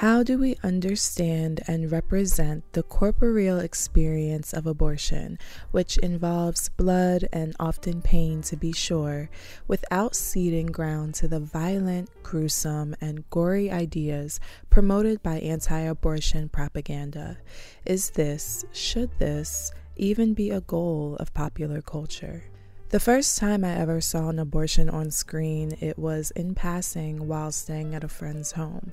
How do we understand and represent the corporeal experience of abortion, which involves blood and often pain to be sure, without ceding ground to the violent, gruesome, and gory ideas promoted by anti abortion propaganda? Is this, should this, even be a goal of popular culture? The first time I ever saw an abortion on screen, it was in passing while staying at a friend's home.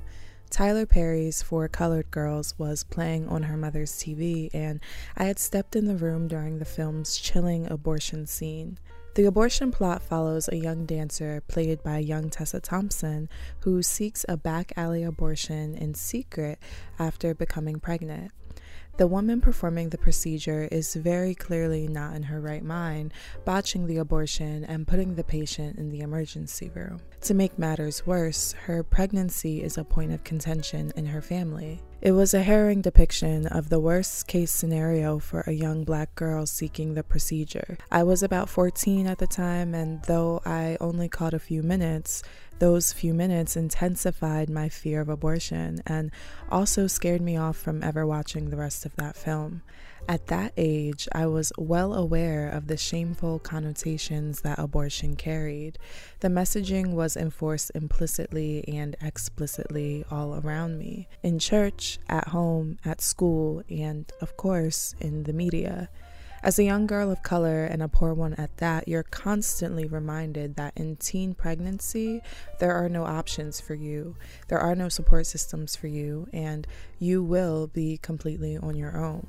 Tyler Perry's For Colored Girls was playing on her mother's TV, and I had stepped in the room during the film's chilling abortion scene. The abortion plot follows a young dancer, played by young Tessa Thompson, who seeks a back alley abortion in secret after becoming pregnant. The woman performing the procedure is very clearly not in her right mind, botching the abortion and putting the patient in the emergency room. To make matters worse, her pregnancy is a point of contention in her family. It was a harrowing depiction of the worst case scenario for a young black girl seeking the procedure. I was about 14 at the time, and though I only caught a few minutes, those few minutes intensified my fear of abortion and also scared me off from ever watching the rest of that film. At that age, I was well aware of the shameful connotations that abortion carried. The messaging was enforced implicitly and explicitly all around me in church, at home, at school, and, of course, in the media. As a young girl of color and a poor one at that, you're constantly reminded that in teen pregnancy, there are no options for you, there are no support systems for you, and you will be completely on your own.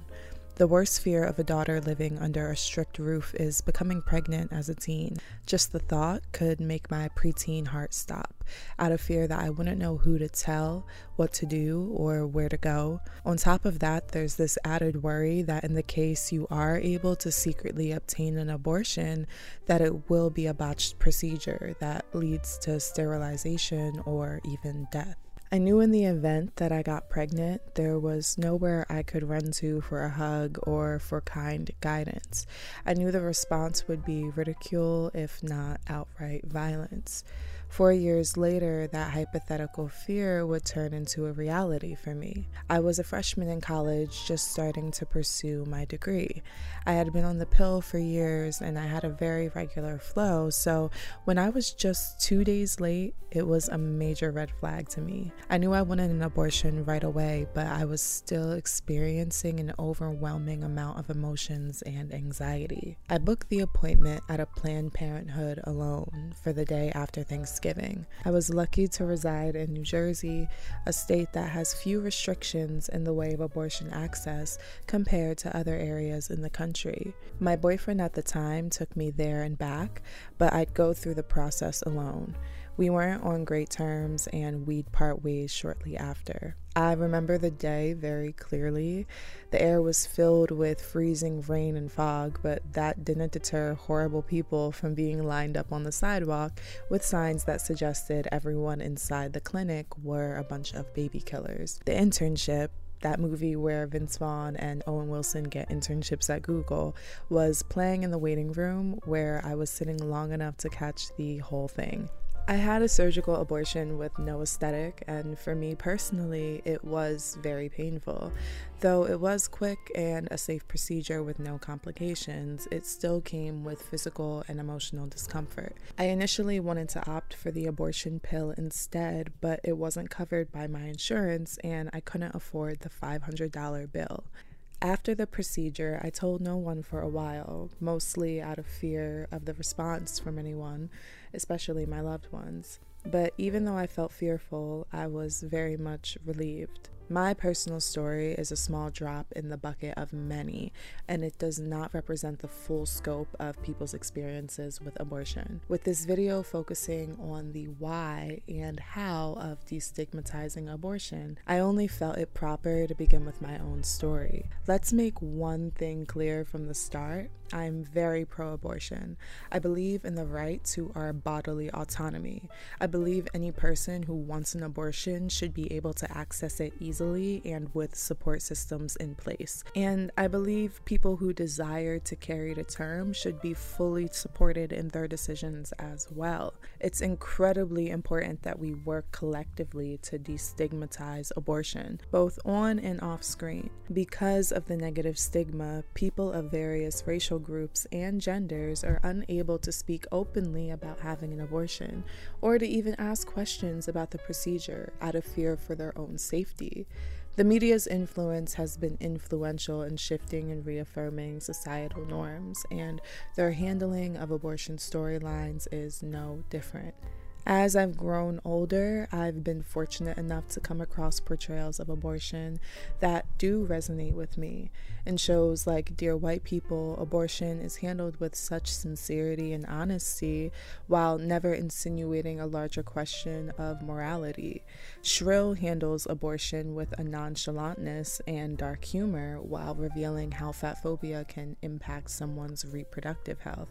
The worst fear of a daughter living under a strict roof is becoming pregnant as a teen. Just the thought could make my preteen heart stop, out of fear that I wouldn't know who to tell, what to do, or where to go. On top of that, there's this added worry that in the case you are able to secretly obtain an abortion, that it will be a botched procedure that leads to sterilization or even death. I knew in the event that I got pregnant, there was nowhere I could run to for a hug or for kind guidance. I knew the response would be ridicule, if not outright violence. Four years later, that hypothetical fear would turn into a reality for me. I was a freshman in college, just starting to pursue my degree. I had been on the pill for years and I had a very regular flow, so when I was just two days late, it was a major red flag to me. I knew I wanted an abortion right away, but I was still experiencing an overwhelming amount of emotions and anxiety. I booked the appointment at a Planned Parenthood alone for the day after Thanksgiving. I was lucky to reside in New Jersey, a state that has few restrictions in the way of abortion access compared to other areas in the country. My boyfriend at the time took me there and back, but I'd go through the process alone. We weren't on great terms and we'd part ways shortly after. I remember the day very clearly. The air was filled with freezing rain and fog, but that didn't deter horrible people from being lined up on the sidewalk with signs that suggested everyone inside the clinic were a bunch of baby killers. The internship, that movie where Vince Vaughn and Owen Wilson get internships at Google was playing in the waiting room where I was sitting long enough to catch the whole thing. I had a surgical abortion with no anesthetic, and for me personally, it was very painful. Though it was quick and a safe procedure with no complications, it still came with physical and emotional discomfort. I initially wanted to opt for the abortion pill instead, but it wasn't covered by my insurance and I couldn't afford the $500 bill. After the procedure, I told no one for a while, mostly out of fear of the response from anyone, especially my loved ones. But even though I felt fearful, I was very much relieved. My personal story is a small drop in the bucket of many, and it does not represent the full scope of people's experiences with abortion. With this video focusing on the why and how of destigmatizing abortion, I only felt it proper to begin with my own story. Let's make one thing clear from the start I'm very pro abortion. I believe in the right to our bodily autonomy. I believe any person who wants an abortion should be able to access it easily easily and with support systems in place. And I believe people who desire to carry to term should be fully supported in their decisions as well. It's incredibly important that we work collectively to destigmatize abortion, both on and off screen. Because of the negative stigma, people of various racial groups and genders are unable to speak openly about having an abortion or to even ask questions about the procedure out of fear for their own safety. The media's influence has been influential in shifting and reaffirming societal norms, and their handling of abortion storylines is no different. As I've grown older, I've been fortunate enough to come across portrayals of abortion that do resonate with me. In shows like Dear White People, abortion is handled with such sincerity and honesty while never insinuating a larger question of morality. Shrill handles abortion with a nonchalantness and dark humor while revealing how fat phobia can impact someone's reproductive health.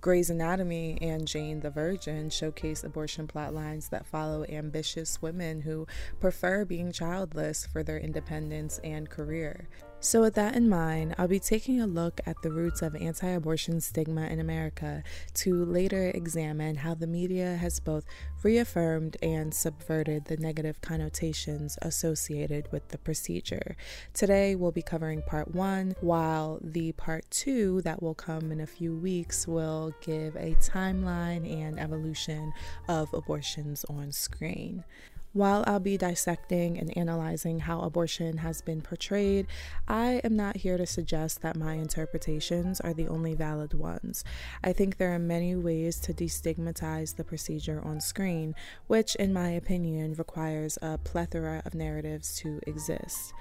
Grey's Anatomy and Jane the Virgin showcase abortion plotlines that follow ambitious women who prefer being childless for their independence and career. So, with that in mind, I'll be taking a look at the roots of anti abortion stigma in America to later examine how the media has both reaffirmed and subverted the negative connotations associated with the procedure. Today, we'll be covering part one, while the part two that will come in a few weeks will give a timeline and evolution of abortions on screen. While I'll be dissecting and analyzing how abortion has been portrayed, I am not here to suggest that my interpretations are the only valid ones. I think there are many ways to destigmatize the procedure on screen, which, in my opinion, requires a plethora of narratives to exist.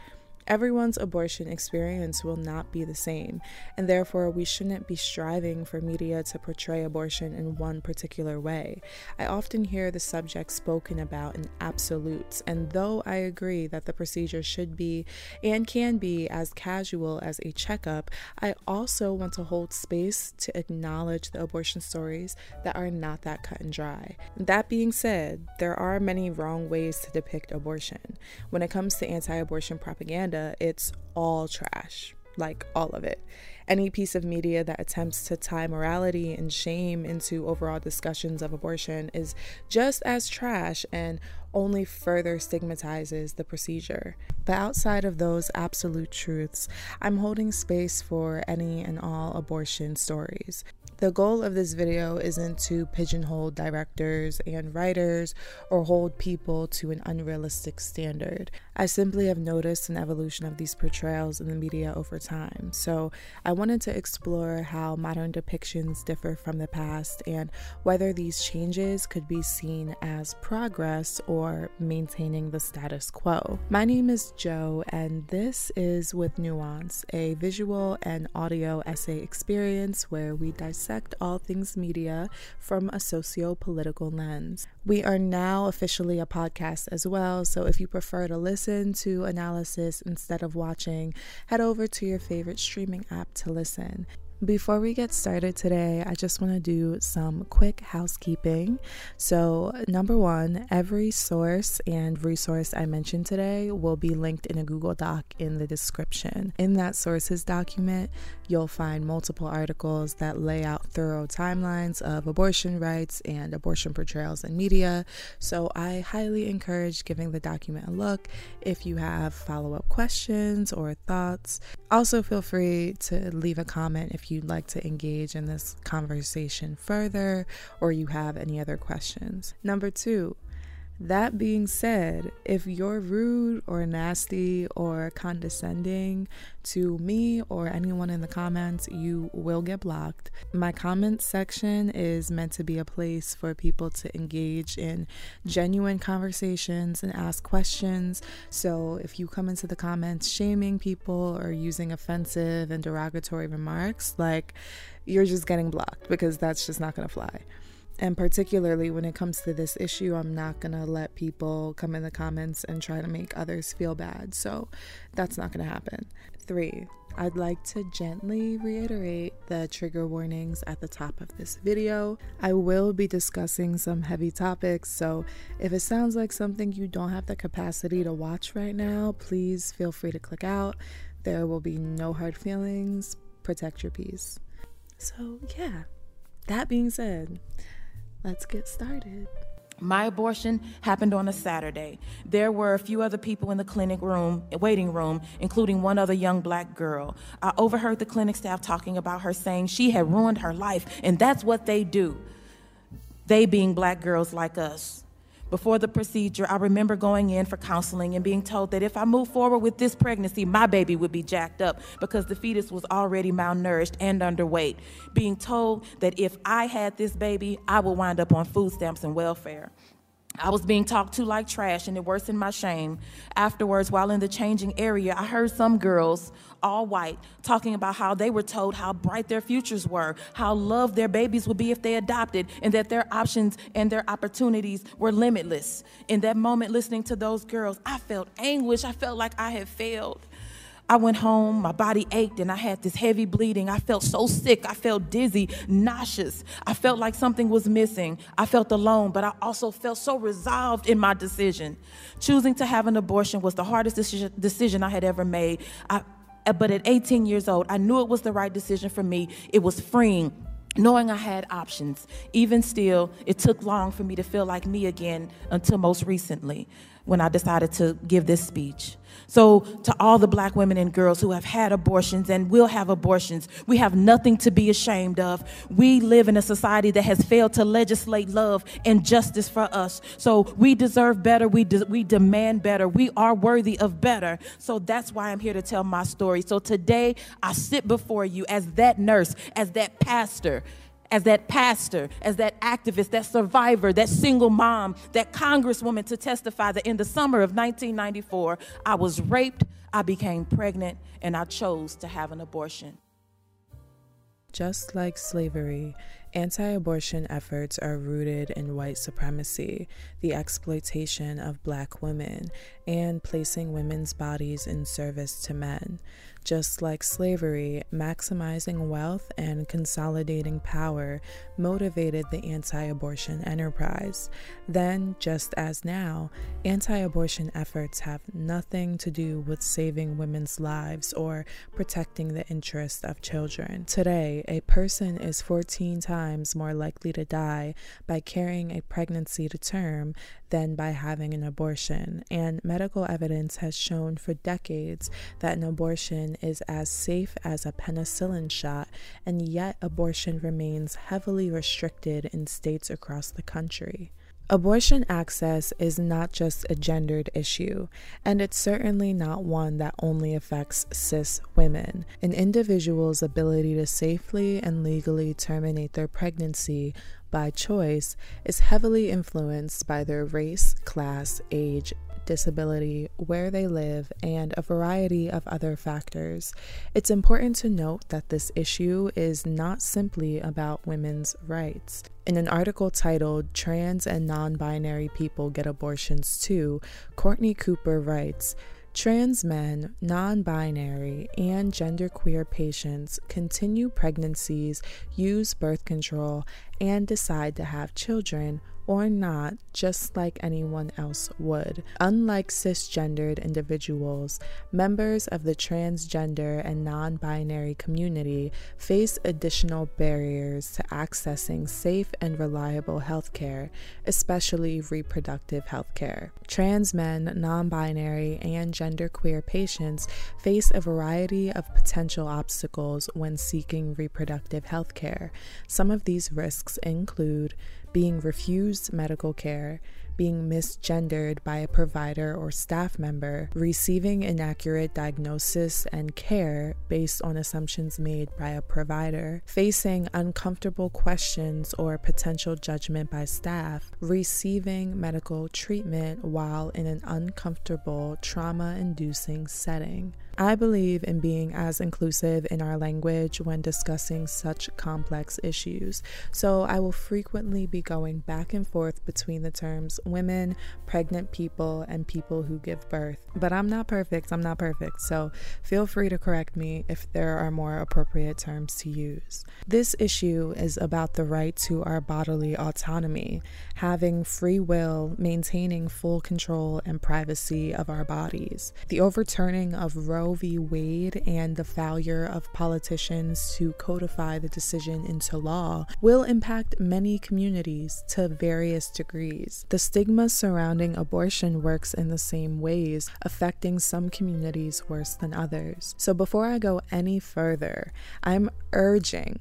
Everyone's abortion experience will not be the same, and therefore we shouldn't be striving for media to portray abortion in one particular way. I often hear the subject spoken about in absolutes, and though I agree that the procedure should be and can be as casual as a checkup, I also want to hold space to acknowledge the abortion stories that are not that cut and dry. That being said, there are many wrong ways to depict abortion. When it comes to anti abortion propaganda, it's all trash, like all of it. Any piece of media that attempts to tie morality and shame into overall discussions of abortion is just as trash and only further stigmatizes the procedure. But outside of those absolute truths, I'm holding space for any and all abortion stories. The goal of this video isn't to pigeonhole directors and writers or hold people to an unrealistic standard. I simply have noticed an evolution of these portrayals in the media over time. So I wanted to explore how modern depictions differ from the past and whether these changes could be seen as progress or maintaining the status quo. My name is Joe, and this is With Nuance, a visual and audio essay experience where we dissect dissect all things media from a socio political lens. We are now officially a podcast as well, so if you prefer to listen to analysis instead of watching, head over to your favorite streaming app to listen. Before we get started today, I just want to do some quick housekeeping. So, number one, every source and resource I mentioned today will be linked in a Google Doc in the description. In that sources document, you'll find multiple articles that lay out thorough timelines of abortion rights and abortion portrayals in media. So, I highly encourage giving the document a look if you have follow up questions or thoughts. Also, feel free to leave a comment if you'd like to engage in this conversation further or you have any other questions. Number two, that being said, if you're rude or nasty or condescending to me or anyone in the comments, you will get blocked. My comments section is meant to be a place for people to engage in genuine conversations and ask questions. So if you come into the comments shaming people or using offensive and derogatory remarks, like you're just getting blocked because that's just not going to fly. And particularly when it comes to this issue, I'm not going to let people come in the comments and try to make others feel bad. So that's not going to happen. Three, I'd like to gently reiterate the trigger warnings at the top of this video. I will be discussing some heavy topics, so if it sounds like something you don't have the capacity to watch right now, please feel free to click out. There will be no hard feelings. Protect your peace. So, yeah, that being said, let's get started. My abortion happened on a Saturday. There were a few other people in the clinic room, waiting room, including one other young black girl. I overheard the clinic staff talking about her saying she had ruined her life, and that's what they do. They being black girls like us. Before the procedure, I remember going in for counseling and being told that if I moved forward with this pregnancy, my baby would be jacked up because the fetus was already malnourished and underweight. Being told that if I had this baby, I would wind up on food stamps and welfare. I was being talked to like trash and it worsened my shame. Afterwards, while in the changing area, I heard some girls, all white, talking about how they were told how bright their futures were, how loved their babies would be if they adopted, and that their options and their opportunities were limitless. In that moment, listening to those girls, I felt anguish. I felt like I had failed. I went home, my body ached, and I had this heavy bleeding. I felt so sick. I felt dizzy, nauseous. I felt like something was missing. I felt alone, but I also felt so resolved in my decision. Choosing to have an abortion was the hardest decision I had ever made. I, uh, but at 18 years old, I knew it was the right decision for me. It was freeing knowing I had options. Even still, it took long for me to feel like me again until most recently when I decided to give this speech. So, to all the black women and girls who have had abortions and will have abortions, we have nothing to be ashamed of. We live in a society that has failed to legislate love and justice for us. So, we deserve better. We, de- we demand better. We are worthy of better. So, that's why I'm here to tell my story. So, today, I sit before you as that nurse, as that pastor, as that pastor, as that activist, that survivor, that single mom, that congresswoman to testify that in the summer of 1994, I was raped, I became pregnant, and I chose to have an abortion. Just like slavery, anti abortion efforts are rooted in white supremacy, the exploitation of black women, and placing women's bodies in service to men. Just like slavery, maximizing wealth and consolidating power motivated the anti abortion enterprise. Then, just as now, anti abortion efforts have nothing to do with saving women's lives or protecting the interests of children. Today, a person is 14 times more likely to die by carrying a pregnancy to term than by having an abortion, and medical evidence has shown for decades that an abortion is as safe as a penicillin shot, and yet abortion remains heavily restricted in states across the country. Abortion access is not just a gendered issue, and it's certainly not one that only affects cis women. An individual's ability to safely and legally terminate their pregnancy by choice is heavily influenced by their race, class, age, disability, where they live, and a variety of other factors. It's important to note that this issue is not simply about women's rights. In an article titled Trans and Non Binary People Get Abortions Too, Courtney Cooper writes, Trans men, non binary, and genderqueer patients continue pregnancies, use birth control, and decide to have children or not, just like anyone else would. Unlike cisgendered individuals, members of the transgender and non binary community face additional barriers to accessing safe and reliable healthcare, especially reproductive healthcare. Trans men, non binary, and genderqueer patients face a variety of potential obstacles when seeking reproductive healthcare. Some of these risks include being refused medical care, being misgendered by a provider or staff member, receiving inaccurate diagnosis and care based on assumptions made by a provider, facing uncomfortable questions or potential judgment by staff, receiving medical treatment while in an uncomfortable, trauma inducing setting. I believe in being as inclusive in our language when discussing such complex issues, so I will frequently be going back and forth between the terms women, pregnant people, and people who give birth. But I'm not perfect, I'm not perfect, so feel free to correct me if there are more appropriate terms to use. This issue is about the right to our bodily autonomy, having free will, maintaining full control and privacy of our bodies. The overturning of Roe Roe v. Wade and the failure of politicians to codify the decision into law will impact many communities to various degrees. The stigma surrounding abortion works in the same ways, affecting some communities worse than others. So before I go any further, I'm urging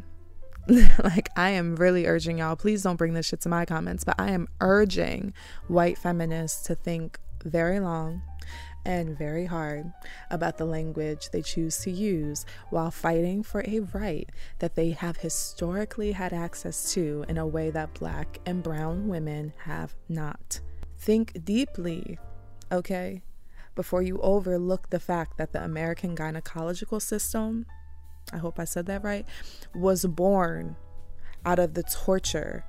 like I am really urging y'all, please don't bring this shit to my comments, but I am urging white feminists to think very long and very hard about the language they choose to use while fighting for a right that they have historically had access to in a way that black and brown women have not. Think deeply, okay? Before you overlook the fact that the American gynecological system, I hope I said that right, was born out of the torture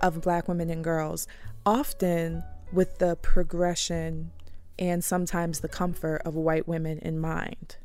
of black women and girls, often with the progression and sometimes the comfort of white women in mind.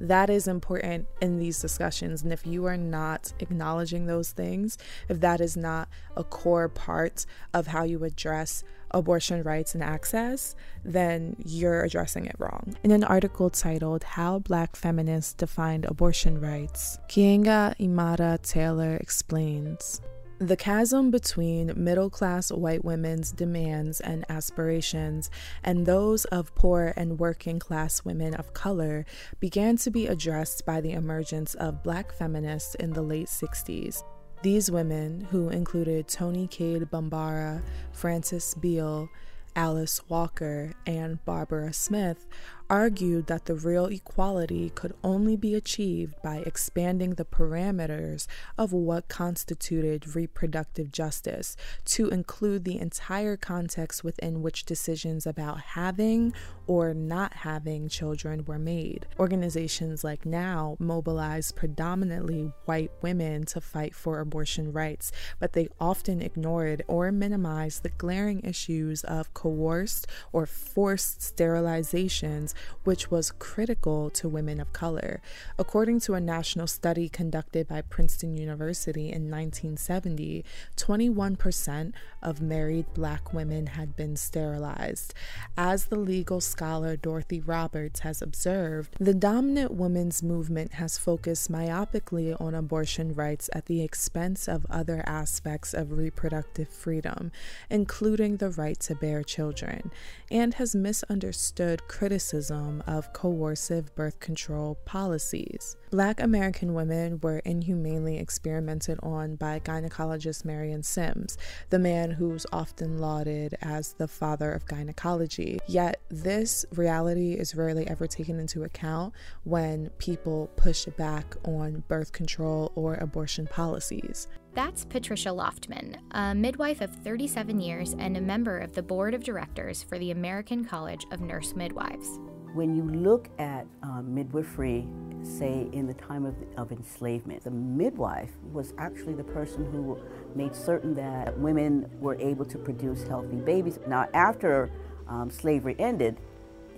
That is important in these discussions. And if you are not acknowledging those things, if that is not a core part of how you address abortion rights and access, then you're addressing it wrong. In an article titled How Black Feminists Defined Abortion Rights, Keeanga-Yamahtta Taylor explains the chasm between middle class white women's demands and aspirations and those of poor and working class women of color began to be addressed by the emergence of black feminists in the late 60s. These women, who included Toni Cade Bambara, Frances Beale, Alice Walker, and Barbara Smith, argued that the real equality could only be achieved by expanding the parameters of what constituted reproductive justice to include the entire context within which decisions about having or not having children were made. Organizations like NOW mobilize predominantly white women to fight for abortion rights, but they often ignored or minimized the glaring issues of coerced or forced sterilizations which was critical to women of color. According to a national study conducted by Princeton University in 1970, 21% of married black women had been sterilized. As the legal scholar Dorothy Roberts has observed, the dominant women's movement has focused myopically on abortion rights at the expense of other aspects of reproductive freedom, including the right to bear children, and has misunderstood criticism of coercive birth control policies. Black American women were inhumanely experimented on by gynecologist Marion Sims, the man who's often lauded as the father of gynecology. Yet, this reality is rarely ever taken into account when people push back on birth control or abortion policies. That's Patricia Loftman, a midwife of 37 years and a member of the board of directors for the American College of Nurse Midwives. When you look at um, midwifery, say in the time of, of enslavement, the midwife was actually the person who made certain that women were able to produce healthy babies. Now, after um, slavery ended,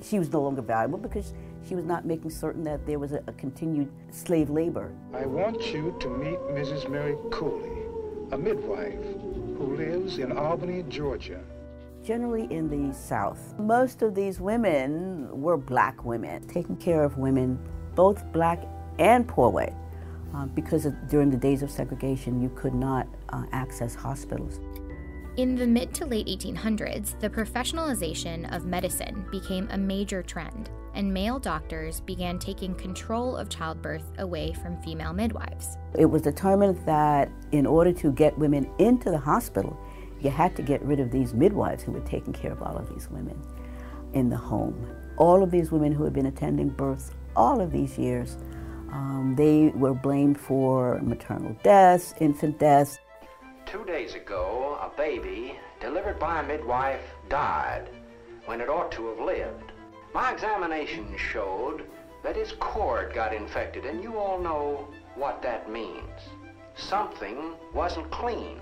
she was no longer valuable because she was not making certain that there was a, a continued slave labor. I want you to meet Mrs. Mary Coley, a midwife who lives in Albany, Georgia generally in the South. Most of these women were black women, taking care of women, both black and poor white, uh, because of, during the days of segregation, you could not uh, access hospitals. In the mid to late 1800s, the professionalization of medicine became a major trend, and male doctors began taking control of childbirth away from female midwives. It was determined that in order to get women into the hospital, you had to get rid of these midwives who were taking care of all of these women in the home. All of these women who had been attending births all of these years, um, they were blamed for maternal deaths, infant deaths. Two days ago, a baby delivered by a midwife died when it ought to have lived. My examination showed that his cord got infected, and you all know what that means. Something wasn't clean.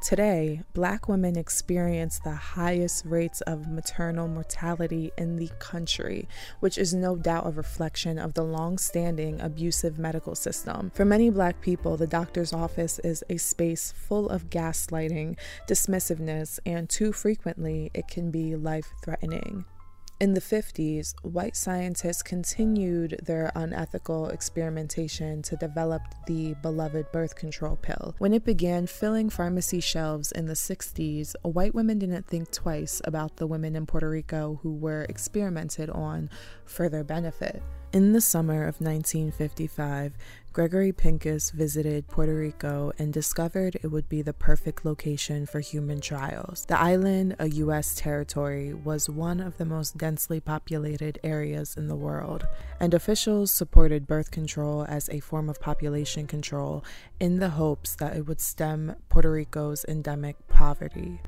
Today, black women experience the highest rates of maternal mortality in the country, which is no doubt a reflection of the long standing abusive medical system. For many black people, the doctor's office is a space full of gaslighting, dismissiveness, and too frequently, it can be life threatening. In the 50s, white scientists continued their unethical experimentation to develop the beloved birth control pill. When it began filling pharmacy shelves in the 60s, white women didn't think twice about the women in Puerto Rico who were experimented on for their benefit. In the summer of 1955, Gregory Pincus visited Puerto Rico and discovered it would be the perfect location for human trials. The island, a U.S. territory, was one of the most densely populated areas in the world, and officials supported birth control as a form of population control in the hopes that it would stem Puerto Rico's endemic poverty.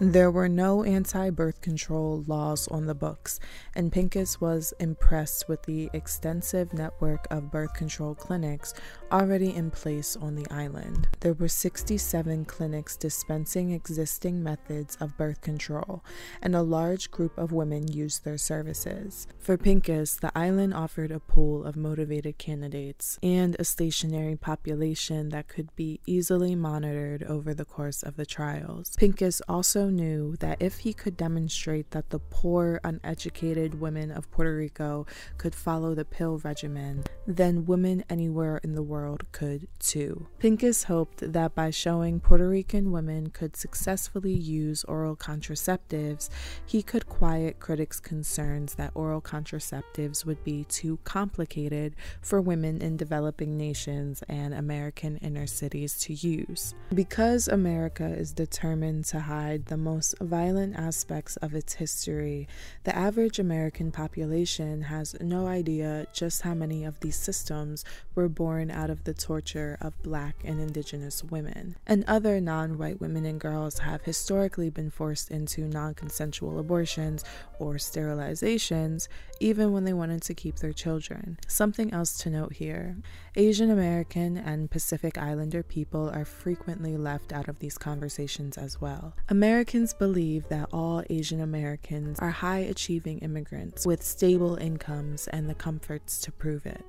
There were no anti birth control laws on the books, and Pincus was impressed with the extensive network of birth control clinics already in place on the island. There were 67 clinics dispensing existing methods of birth control, and a large group of women used their services. For Pincus, the island offered a pool of motivated candidates and a stationary population that could be easily monitored over the course of the trials. Pincus also knew that if he could demonstrate that the poor, uneducated women of Puerto Rico could follow the pill regimen, then women anywhere in the world could too. Pincus hoped that by showing Puerto Rican women could successfully use oral contraceptives, he could quiet critics' concerns that oral contraceptives would be too complicated for women in developing nations and American inner cities to use. Because America is determined to hide the the most violent aspects of its history, the average American population has no idea just how many of these systems were born out of the torture of black and indigenous women. And other non white women and girls have historically been forced into non consensual abortions or sterilizations, even when they wanted to keep their children. Something else to note here Asian American and Pacific Islander people are frequently left out of these conversations as well. American Americans believe that all Asian Americans are high achieving immigrants with stable incomes and the comforts to prove it.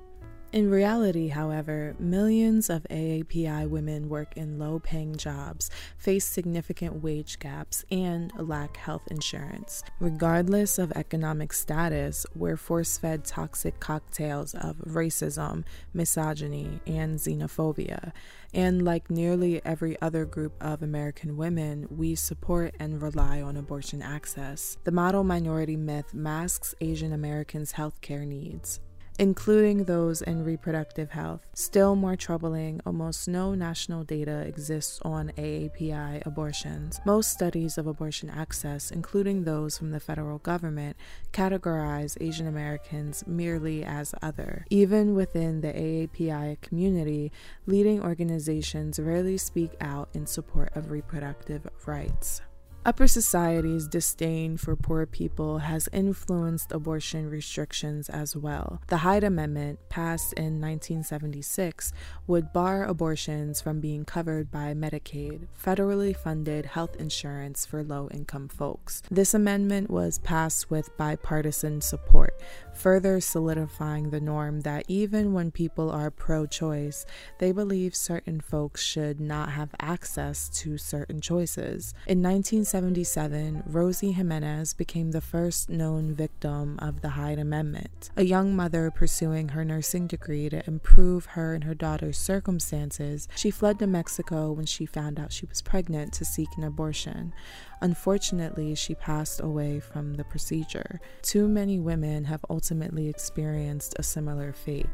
In reality, however, millions of AAPI women work in low paying jobs, face significant wage gaps, and lack health insurance. Regardless of economic status, we're force fed toxic cocktails of racism, misogyny, and xenophobia. And like nearly every other group of American women, we support and rely on abortion access. The model minority myth masks Asian Americans' healthcare needs including those in reproductive health. Still more troubling, almost no national data exists on AAPI abortions. Most studies of abortion access, including those from the federal government, categorize Asian Americans merely as other. Even within the AAPI community, leading organizations rarely speak out in support of reproductive rights. Upper society's disdain for poor people has influenced abortion restrictions as well. The Hyde Amendment, passed in 1976, would bar abortions from being covered by Medicaid, federally funded health insurance for low income folks. This amendment was passed with bipartisan support, further solidifying the norm that even when people are pro choice, they believe certain folks should not have access to certain choices. In 1977, Rosie Jimenez became the first known victim of the Hyde Amendment. A young mother pursuing her nursing degree to improve her and her daughter's circumstances, she fled to Mexico when she found out she was pregnant to seek an abortion. Unfortunately, she passed away from the procedure. Too many women have ultimately experienced a similar fate.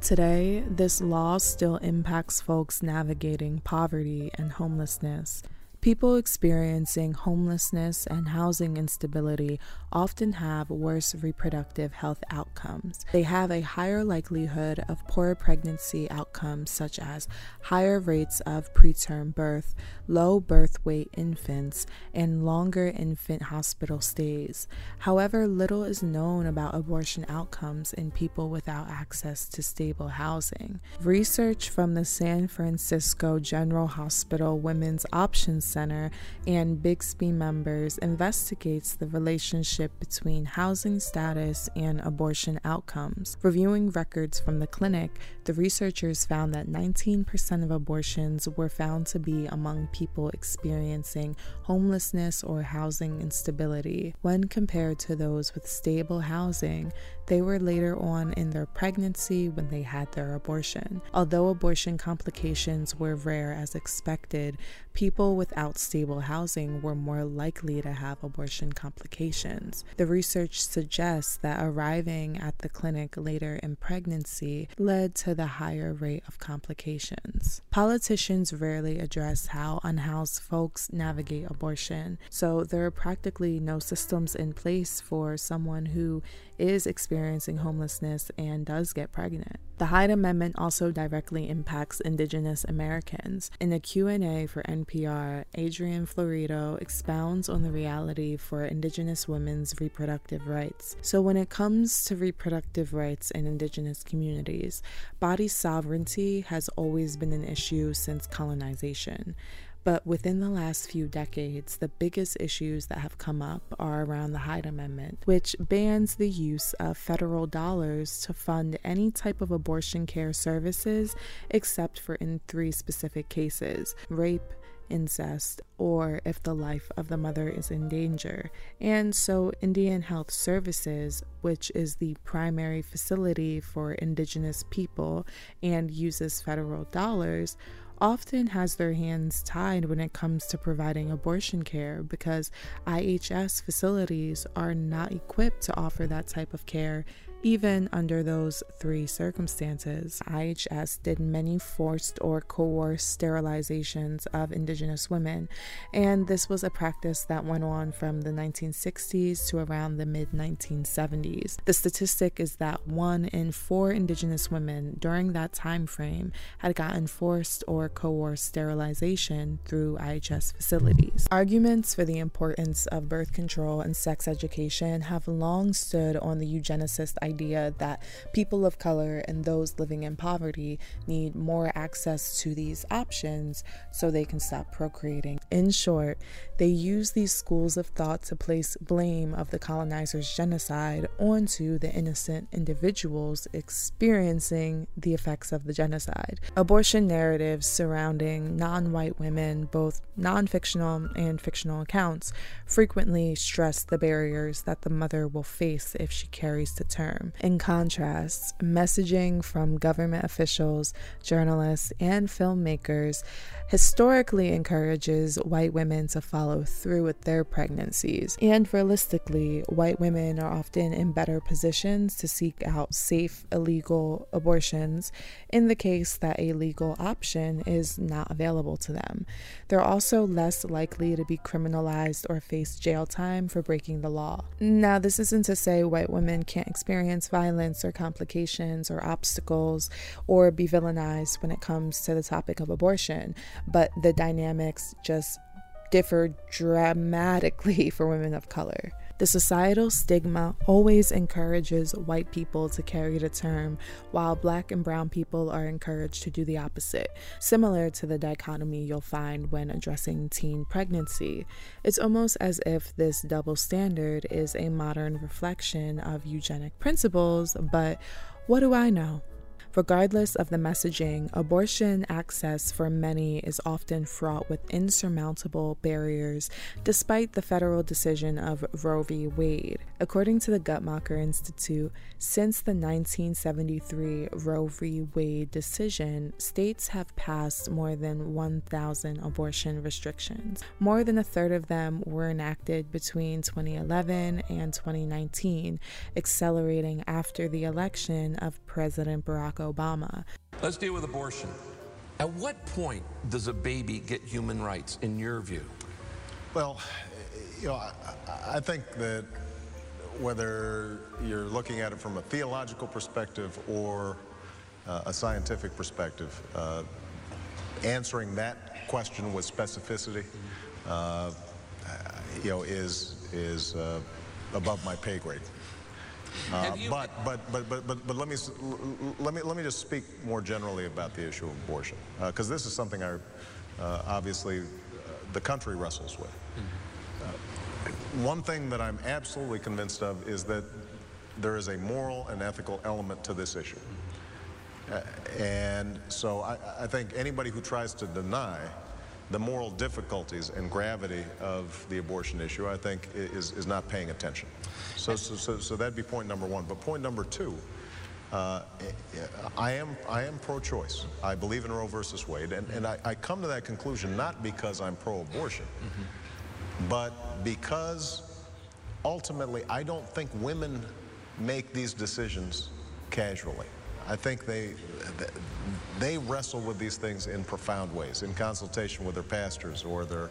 Today, this law still impacts folks navigating poverty and homelessness. People experiencing homelessness and housing instability often have worse reproductive health outcomes. They have a higher likelihood of poor pregnancy outcomes, such as higher rates of preterm birth, low birth weight infants, and longer infant hospital stays. However, little is known about abortion outcomes in people without access to stable housing. Research from the San Francisco General Hospital Women's Options Center and Bixby members investigates the relationship between housing status and abortion outcomes. Reviewing records from the clinic, the researchers found that 19% of abortions were found to be among people experiencing homelessness or housing instability. When compared to those with stable housing, they were later on in their pregnancy when they had their abortion. Although abortion complications were rare as expected, people without stable housing were more likely to have abortion complications. The research suggests that arriving at the clinic later in pregnancy led to the higher rate of complications. Politicians rarely address how unhoused folks navigate abortion, so there are practically no systems in place for someone who is experiencing homelessness and does get pregnant. The Hyde Amendment also directly impacts indigenous Americans. In a Q&A for NPR, Adrian Florido expounds on the reality for indigenous women's reproductive rights. So when it comes to reproductive rights in indigenous communities, body sovereignty has always been an issue since colonization. But within the last few decades, the biggest issues that have come up are around the Hyde Amendment, which bans the use of federal dollars to fund any type of abortion care services except for in three specific cases rape, incest, or if the life of the mother is in danger. And so, Indian Health Services, which is the primary facility for Indigenous people and uses federal dollars, often has their hands tied when it comes to providing abortion care because IHS facilities are not equipped to offer that type of care even under those three circumstances, IHS did many forced or coerced sterilizations of Indigenous women, and this was a practice that went on from the 1960s to around the mid 1970s. The statistic is that one in four Indigenous women during that time frame had gotten forced or coerced sterilization through IHS facilities. Arguments for the importance of birth control and sex education have long stood on the eugenicist idea idea that people of color and those living in poverty need more access to these options so they can stop procreating. In short, they use these schools of thought to place blame of the colonizers' genocide onto the innocent individuals experiencing the effects of the genocide. Abortion narratives surrounding non white women, both non fictional and fictional accounts, frequently stress the barriers that the mother will face if she carries to term. In contrast, messaging from government officials, journalists, and filmmakers historically encourages white women to follow through with their pregnancies. And realistically, white women are often in better positions to seek out safe, illegal abortions in the case that a legal option is not available to them. They're also less likely to be criminalized or face jail time for breaking the law. Now, this isn't to say white women can't experience violence or complications or obstacles or be villainized when it comes to the topic of abortion but the dynamics just differ dramatically for women of color. The societal stigma always encourages white people to carry the term, while black and brown people are encouraged to do the opposite, similar to the dichotomy you'll find when addressing teen pregnancy. It's almost as if this double standard is a modern reflection of eugenic principles, but what do I know? Regardless of the messaging, abortion access for many is often fraught with insurmountable barriers, despite the federal decision of Roe v. Wade. According to the Guttmacher Institute, since the 1973 Roe v. Wade decision, states have passed more than 1,000 abortion restrictions. More than a third of them were enacted between 2011 and 2019, accelerating after the election of President Barack Obama. Let's deal with abortion. At what point does a baby get human rights, in your view? Well, you know, I, I think that whether you're looking at it from a theological perspective or uh, a scientific perspective, uh, answering that question with specificity, uh, you know, is is uh, above my pay grade. Uh, but, but, but, but, but, but let me, let me, let me just speak more generally about the issue of abortion, because uh, this is something I, obviously, the country wrestles with. Mm-hmm. one thing that I'm absolutely convinced of is that there is a moral and ethical element to this issue. Uh, and so I, I, think anybody who tries to deny the moral difficulties and gravity of the abortion issue, I think, is, is not paying attention. So, so, so, so that'd be point number one. But point number two, uh, I am, I am pro-choice. I believe in Roe versus Wade, and, and I, I come to that conclusion not because I'm pro-abortion, mm -hmm. but because ultimately I don't think women make these decisions casually. I think they, they wrestle with these things in profound ways, in consultation with their pastors or their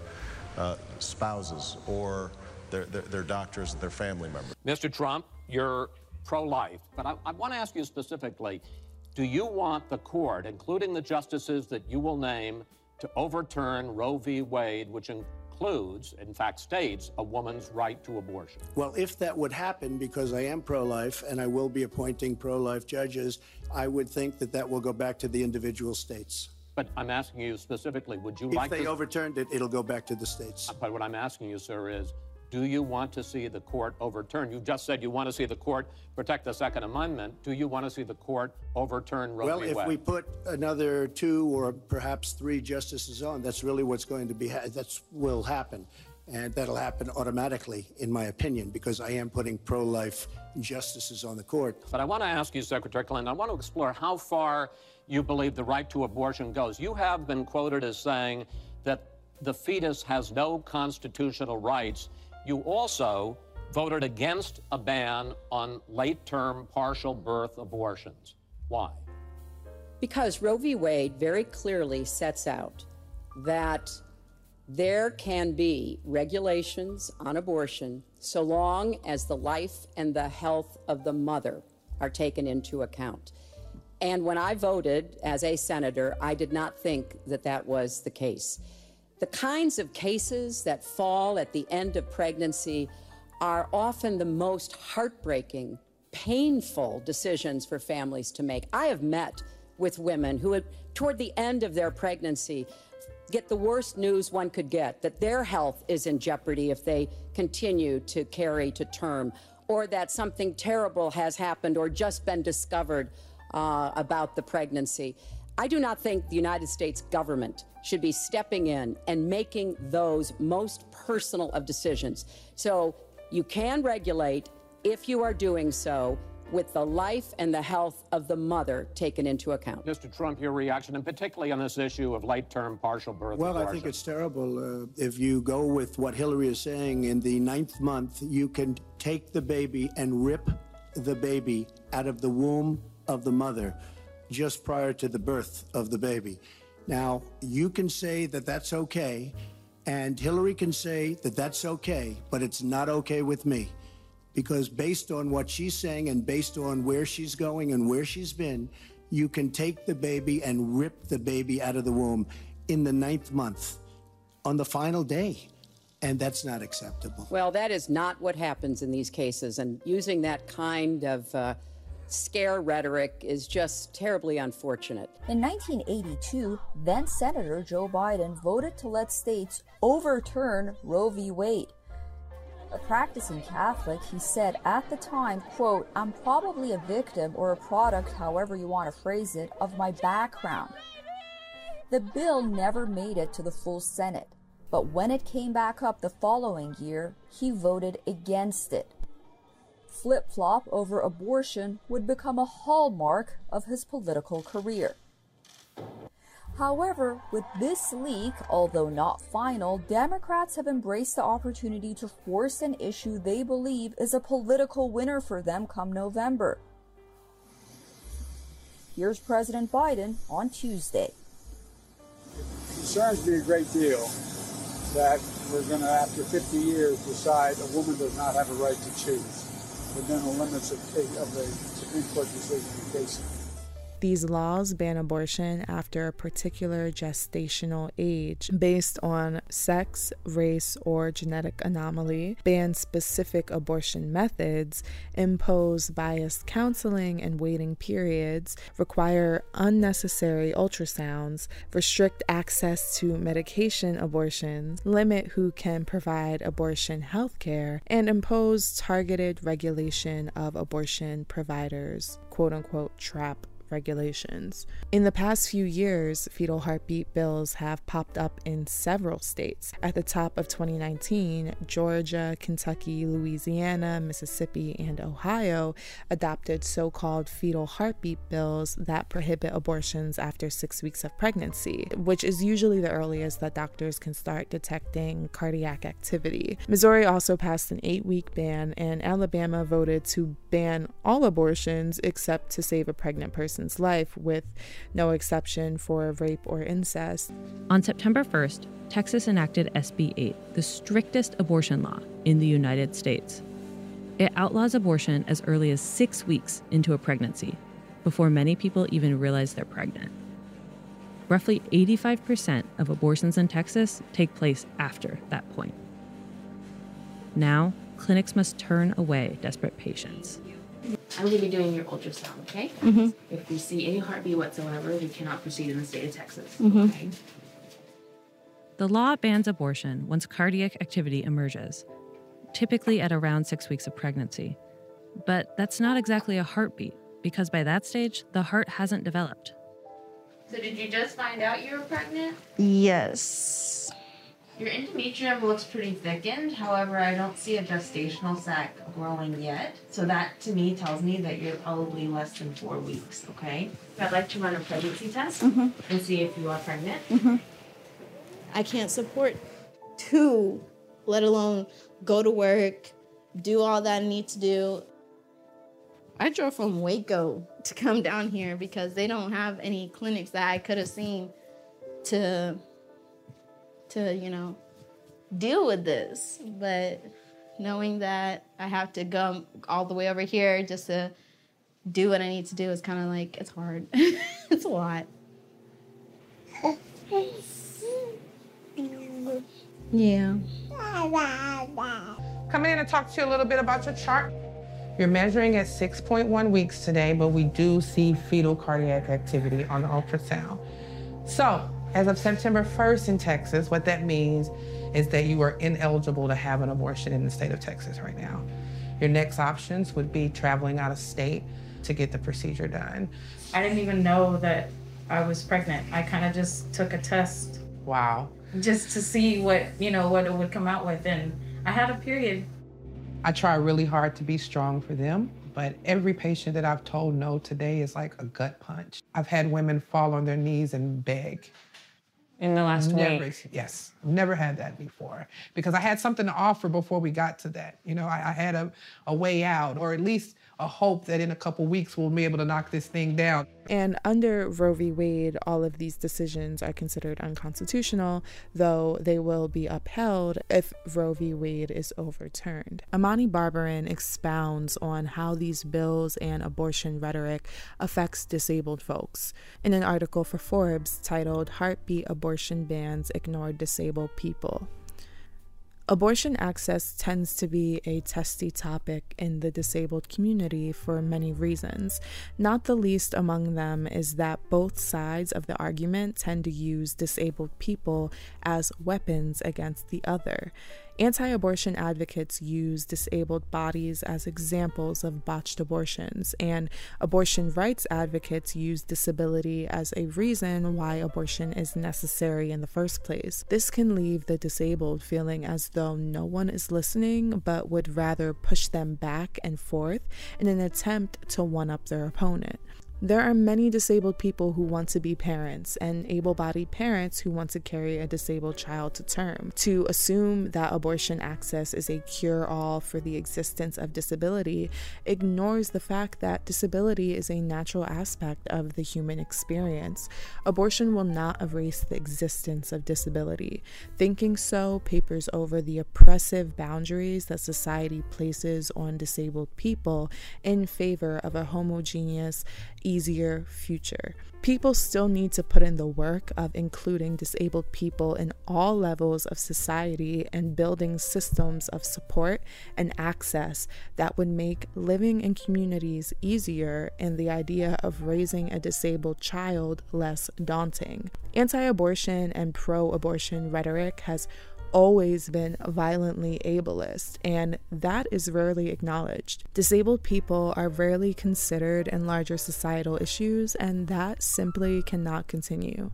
uh, spouses or their, their, their, doctors, their family members. Mr. Trump, you're pro-life, but I, I want to ask you specifically, do you want the court, including the justices that you will name, to overturn Roe v. Wade, which includes, in fact, states a woman's right to abortion. Well, if that would happen, because I am pro life and I will be appointing pro life judges, I would think that that will go back to the individual states. But I'm asking you specifically, would you if like If they overturned it, it'll go back to the states. But what I'm asking you, sir, is do you want to see the court overturn? You just said you want to see the court protect the Second Amendment. Do you want to see the court overturn Roe well, v. Wade? Well, if we put another two or perhaps three justices on, that's really what's going to be. Ha- that's will happen, and that'll happen automatically, in my opinion, because I am putting pro-life justices on the court. But I want to ask you, Secretary Clinton. I want to explore how far you believe the right to abortion goes. You have been quoted as saying that the fetus has no constitutional rights you also voted against a ban on late term partial birth abortions. Why? Because Roe v. Wade very clearly sets out that there can be regulations on abortion so long as the life and the health of the mother are taken into account. And when I voted as a senator, I did not think that that was the case. The kinds of cases that fall at the end of pregnancy are often the most heartbreaking, painful decisions for families to make. I have met with women who, toward the end of their pregnancy, get the worst news one could get that their health is in jeopardy if they continue to carry to term, or that something terrible has happened or just been discovered uh, about the pregnancy. I do not think the United States government should be stepping in and making those most personal of decisions. So you can regulate if you are doing so with the life and the health of the mother taken into account. Mr. Trump, your reaction, and particularly on this issue of late term partial birth. Well, abortion. I think it's terrible. Uh, if you go with what Hillary is saying, in the ninth month, you can take the baby and rip the baby out of the womb of the mother just prior to the birth of the baby. Now, you can say that that's okay, and Hillary can say that that's okay, but it's not okay with me. Because based on what she's saying and based on where she's going and where she's been, you can take the baby and rip the baby out of the womb in the ninth month on the final day. And that's not acceptable. Well, that is not what happens in these cases. And using that kind of uh, scare rhetoric is just terribly unfortunate. In 1982, then Senator Joe Biden voted to let states overturn Roe v. Wade. A practicing Catholic, he said at the time, quote, I'm probably a victim or a product, however you want to phrase it, of my background. The bill never made it to the full Senate, but when it came back up the following year, he voted against it flip flop over abortion would become a hallmark of his political career. However, with this leak, although not final, Democrats have embraced the opportunity to force an issue they believe is a political winner for them come November. Here's President Biden on Tuesday. It concerns me a great deal that we're going to, after 50 years, decide a woman does not have a right to choose within the limits of, of the Supreme Court decision in Casey. These laws ban abortion after a particular gestational age based on sex, race, or genetic anomaly, ban specific abortion methods, impose biased counseling and waiting periods, require unnecessary ultrasounds, restrict access to medication abortions, limit who can provide abortion health care, and impose targeted regulation of abortion providers, quote unquote, trap regulations. In the past few years, fetal heartbeat bills have popped up in several states. At the top of 2019, Georgia, Kentucky, Louisiana, Mississippi, and Ohio adopted so called fetal heartbeat bills that prohibit abortions after six weeks of pregnancy, which is usually the earliest that doctors can start detecting cardiac activity. Missouri also passed an eight week ban, and Alabama voted to ban all abortions except to save a pregnant person person's life, with no exception for rape or incest. On September 1st, Texas enacted SB 8, the strictest abortion law in the United States. It outlaws abortion as early as six weeks into a pregnancy, before many people even realize they're pregnant. Roughly 85% of abortions in Texas take place after that point. Now, clinics must turn away desperate patients. I'm going to be doing your ultrasound, okay? Mm-hmm. If we see any heartbeat whatsoever, we cannot proceed in the state of Texas. Mm-hmm. Okay. The law bans abortion once cardiac activity emerges, typically at around six weeks of pregnancy. But that's not exactly a heartbeat, because by that stage, the heart hasn't developed. So, did you just find out you were pregnant? Yes. Your endometrium looks pretty thickened. However, I don't see a gestational sac growing yet. So that to me tells me that you're probably less than four weeks, okay? I'd like to run a pregnancy test Mhm. and see if you are pregnant. hmm I can't support two, let alone go to work, do all that I need to do. I drove from Waco to come down here because they don't have any clinics that I could have seen to to, you know, deal with this. But knowing that I have to go all the way over here just to do what I need to do is kind of like it's hard. it's a lot. Yeah. Come in and talk to you a little bit about your chart. You're measuring at 6.1 weeks today, but we do see fetal cardiac activity on the ultrasound. So, as of September 1st in Texas, what that means is that you are ineligible to have an abortion in the state of Texas right now. Your next options would be traveling out of state to get the procedure done. I didn't even know that I was pregnant. I kind of just took a test Wow. just to see what, you know, what it would come out with. And I had a period. I try really hard to be strong for them, but every patient that I've told no today is like a gut punch. I've had women fall on their knees and beg. In the last never, week? Yes, I've never had that before because I had something to offer before we got to that. You know, I, I had a, a way out or at least a hope that in a couple weeks we'll be able to knock this thing down. And under Roe v. Wade, all of these decisions are considered unconstitutional, though they will be upheld if Roe v. Wade is overturned. Imani Barbarin expounds on how these bills and abortion rhetoric affects disabled folks in an article for Forbes titled Heartbeat Abortion Bans Ignore Disabled People. Abortion access tends to be a testy topic in the disabled community for many reasons. Not the least among them is that both sides of the argument tend to use disabled people as weapons against the other. Anti abortion advocates use disabled bodies as examples of botched abortions, and abortion rights advocates use disability as a reason why abortion is necessary in the first place. This can leave the disabled feeling as though no one is listening, but would rather push them back and forth in an attempt to one up their opponent. There are many disabled people who want to be parents and able bodied parents who want to carry a disabled child to term. To assume that abortion access is a cure all for the existence of disability ignores the fact that disability is a natural aspect of the human experience. Abortion will not erase the existence of disability. Thinking so papers over the oppressive boundaries that society places on disabled people in favor of a homogeneous, easier future. People still need to put in the work of including disabled people in all levels of society and building systems of support and access that would make living in communities easier and the idea of raising a disabled child less daunting. Anti abortion and pro abortion rhetoric has always been violently ableist, and that is rarely acknowledged. Disabled people are rarely considered in larger societal issues, and that simply cannot continue.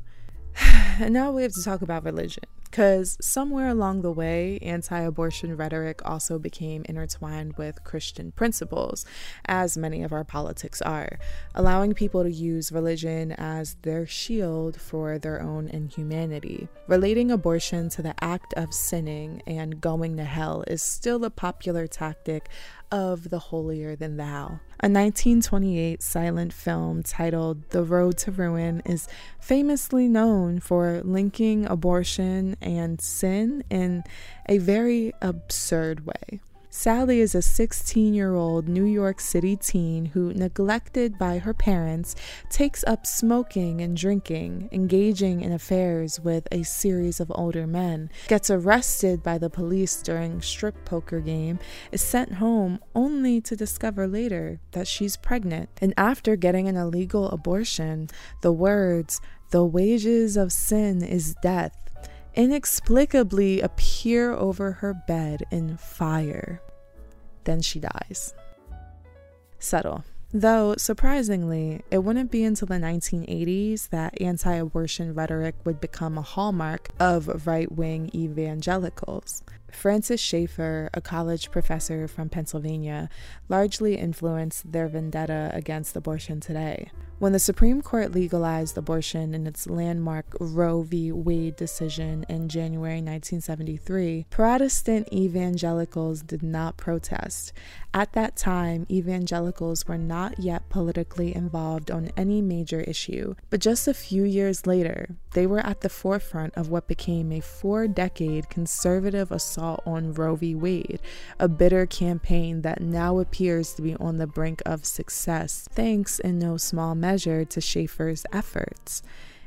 and now we have to talk about religion. Because somewhere along the way, anti abortion rhetoric also became intertwined with Christian principles, as many of our politics are, allowing people to use religion as their shield for their own inhumanity. Relating abortion to the act of sinning and going to hell is still a popular tactic of the holier than thou. A 1928 silent film titled The Road to Ruin is famously known for linking abortion and sin in a very absurd way. Sally is a 16 year old New York City teen who, neglected by her parents, takes up smoking and drinking, engaging in affairs with a series of older men, gets arrested by the police during strip poker game, is sent home only to discover later that she's pregnant. And after getting an illegal abortion, the words, the wages of sin is death inexplicably appear over her bed in fire. Then she dies. Subtle. Though, surprisingly, it wouldn't be until the 1980s that anti abortion rhetoric would become a hallmark of right wing evangelicals. Francis Schaeffer, a college professor from Pennsylvania, largely influenced their vendetta against abortion today. When the Supreme Court legalized abortion in its landmark Roe v. Wade decision in January 1973, Protestant evangelicals did not protest. At that time, evangelicals were not yet politically involved on any major issue, but just a few years later, they were at the forefront of what became a four decade conservative assault on Roe v. Wade, a bitter campaign that now appears to be on the brink of success, thanks in no small measure measure to Schaeffer's efforts.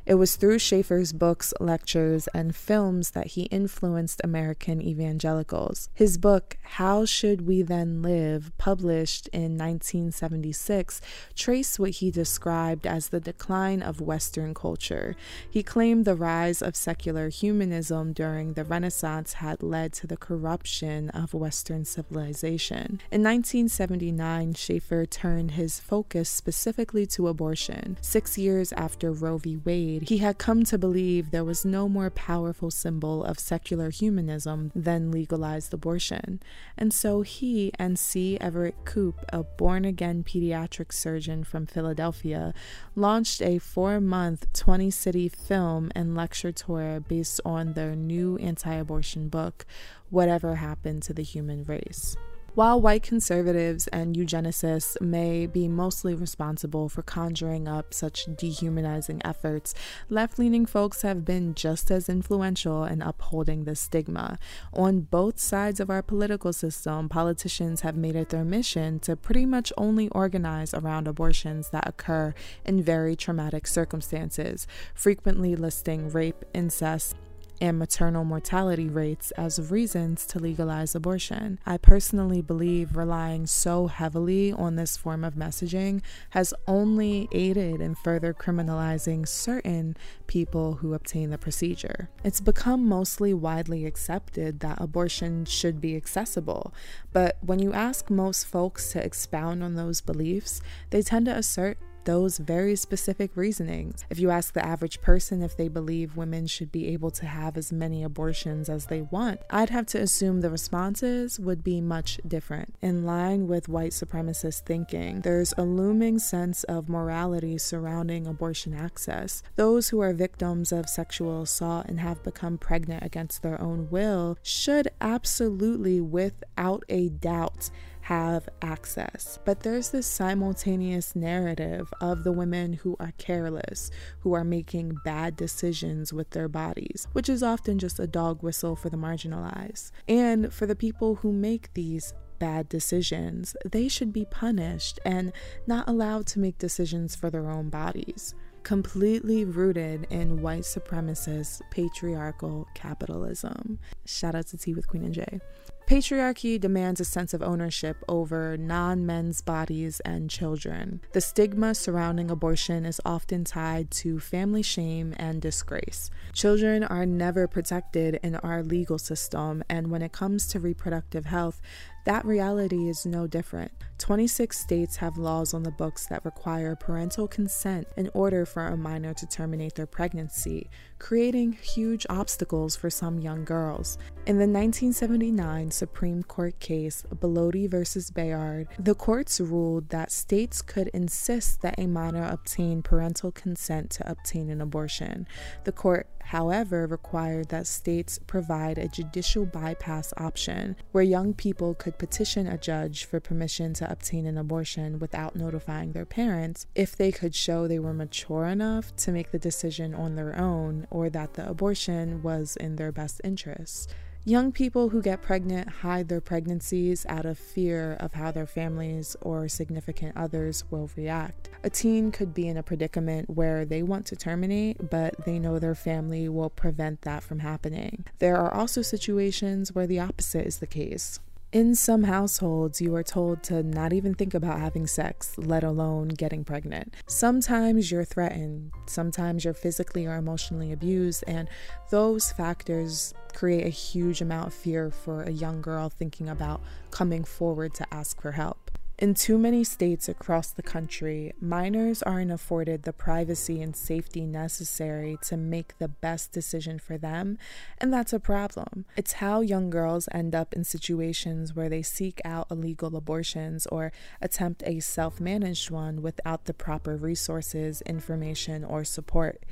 It was through Schaeffer's books, lectures, and films that he influenced American evangelicals. His book, How Should We Then Live, published in 1976, traced what he described as the decline of Western culture. He claimed the rise of secular humanism during the Renaissance had led to the corruption of Western civilization. In 1979, Schaeffer turned his focus specifically to abortion. Six years after Roe v. Wade, he had come to believe there was no more powerful symbol of secular humanism than legalized abortion. And so he and C. Everett Koop, a born again pediatric surgeon from Philadelphia, launched a four month, 20 city film and lecture tour based on their new anti abortion book, Whatever Happened to the Human Race. While white conservatives and eugenicists may be mostly responsible for conjuring up such dehumanizing efforts, left leaning folks have been just as influential in upholding this stigma. On both sides of our political system, politicians have made it their mission to pretty much only organize around abortions that occur in very traumatic circumstances, frequently listing rape, incest, and maternal mortality rates as reasons to legalize abortion. I personally believe relying so heavily on this form of messaging has only aided in further criminalizing certain people who obtain the procedure. It's become mostly widely accepted that abortion should be accessible, but when you ask most folks to expound on those beliefs, they tend to assert those very specific reasonings. If you ask the average person if they believe women should be able to have as many abortions as they want, I'd have to assume the responses would be much different. In line with white supremacist thinking, there's a looming sense of morality surrounding abortion access. Those who are victims of sexual assault and have become pregnant against their own will should absolutely, without a doubt, have access. But there's this simultaneous narrative of the women who are careless, who are making bad decisions with their bodies, which is often just a dog whistle for the marginalized. And for the people who make these bad decisions, they should be punished and not allowed to make decisions for their own bodies completely rooted in white supremacist patriarchal capitalism. Shout out to Tea with Queen and J. Patriarchy demands a sense of ownership over non men's bodies and children. The stigma surrounding abortion is often tied to family shame and disgrace. Children are never protected in our legal system, and when it comes to reproductive health, that reality is no different. 26 states have laws on the books that require parental consent in order for a minor to terminate their pregnancy, creating huge obstacles for some young girls. In the 1979 Supreme Court case Bellotti v. Baird, the courts ruled that states could insist that a minor obtain parental consent to obtain an abortion. The court however, required that states provide a judicial bypass option where young people could petition a judge for permission to obtain an abortion without notifying their parents if they could show they were mature enough to make the decision on their own or that the abortion was in their best interest. Young people who get pregnant hide their pregnancies out of fear of how their families or significant others will react. A teen could be in a predicament where they want to terminate, but they know their family will prevent that from happening. There are also situations where the opposite is the case. In some households, you are told to not even think about having sex, let alone getting pregnant. Sometimes you're threatened, sometimes you're physically or emotionally abused, and those factors create a huge amount of fear for a young girl thinking about coming forward to ask for help. In too many states across the country, minors aren't afforded the privacy and safety necessary to make the best decision for them, and that's a problem. It's how young girls end up in situations where they seek out illegal abortions or attempt a self managed one without the proper resources, information, or support.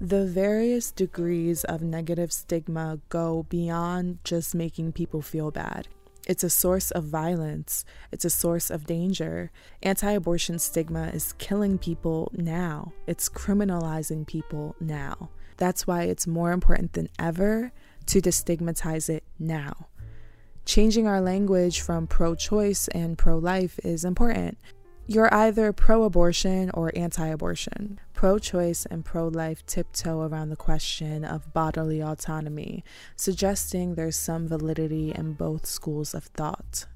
The various degrees of negative stigma go beyond just making people feel bad. It's a source of violence. It's a source of danger. Anti abortion stigma is killing people now, it's criminalizing people now. That's why it's more important than ever to destigmatize it now. Changing our language from pro choice and pro life is important. You're either pro abortion or anti abortion. Pro choice and pro life tiptoe around the question of bodily autonomy, suggesting there's some validity in both schools of thought.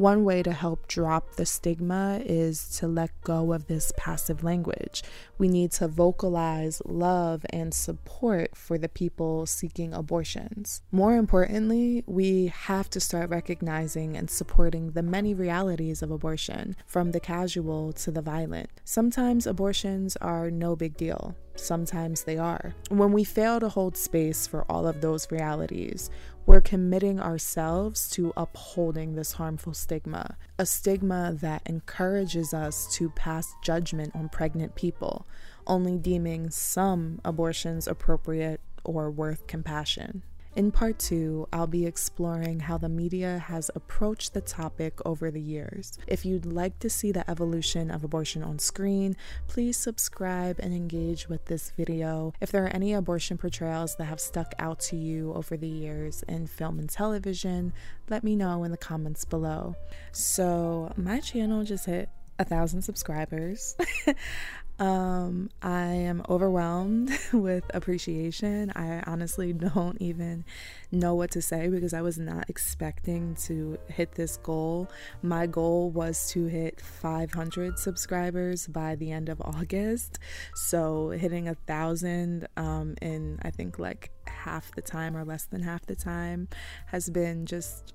One way to help drop the stigma is to let go of this passive language. We need to vocalize love and support for the people seeking abortions. More importantly, we have to start recognizing and supporting the many realities of abortion, from the casual to the violent. Sometimes abortions are no big deal. Sometimes they are. When we fail to hold space for all of those realities, we're committing ourselves to upholding this harmful stigma, a stigma that encourages us to pass judgment on pregnant people, only deeming some abortions appropriate or worth compassion. In part two, I'll be exploring how the media has approached the topic over the years. If you'd like to see the evolution of abortion on screen, please subscribe and engage with this video. If there are any abortion portrayals that have stuck out to you over the years in film and television, let me know in the comments below. So, my channel just hit a thousand subscribers. Um, I am overwhelmed with appreciation. I honestly don't even know what to say because I was not expecting to hit this goal. My goal was to hit 500 subscribers by the end of August. So hitting a thousand um, in I think like half the time or less than half the time has been just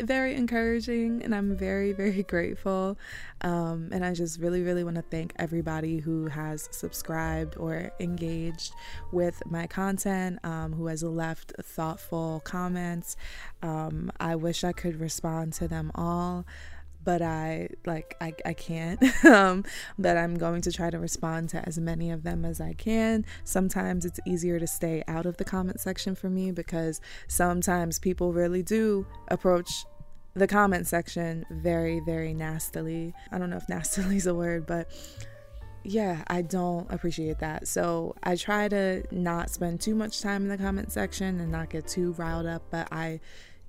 very encouraging and I'm very, very grateful. Um, and I just really, really want to thank everybody who has subscribed or engaged with my content, um, who has left thoughtful comments. Um, I wish I could respond to them all but I like I, I can't. um, but I'm going to try to respond to as many of them as I can. Sometimes it's easier to stay out of the comment section for me because sometimes people really do approach the comment section very, very nastily. I don't know if nastily is a word, but yeah, I don't appreciate that. So I try to not spend too much time in the comment section and not get too riled up, but I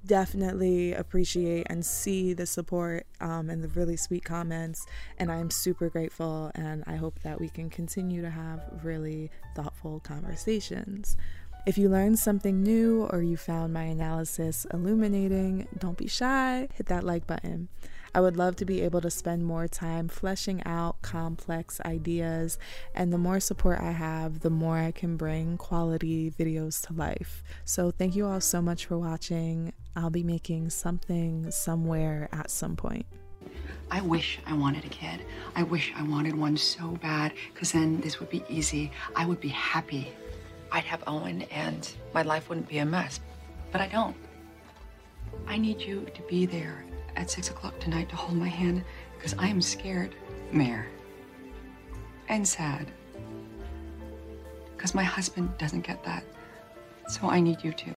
definitely appreciate and see the support um, and the really sweet comments. And I'm super grateful. And I hope that we can continue to have really thoughtful conversations. If you learned something new or you found my analysis illuminating, don't be shy, hit that like button. I would love to be able to spend more time fleshing out complex ideas, and the more support I have, the more I can bring quality videos to life. So, thank you all so much for watching. I'll be making something somewhere at some point. I wish I wanted a kid. I wish I wanted one so bad, because then this would be easy. I would be happy. I'd have Owen, and my life wouldn't be a mess. But I don't. I need you to be there at six o'clock tonight to hold my hand because I am scared, Mer, and sad. Because my husband doesn't get that. So I need you to.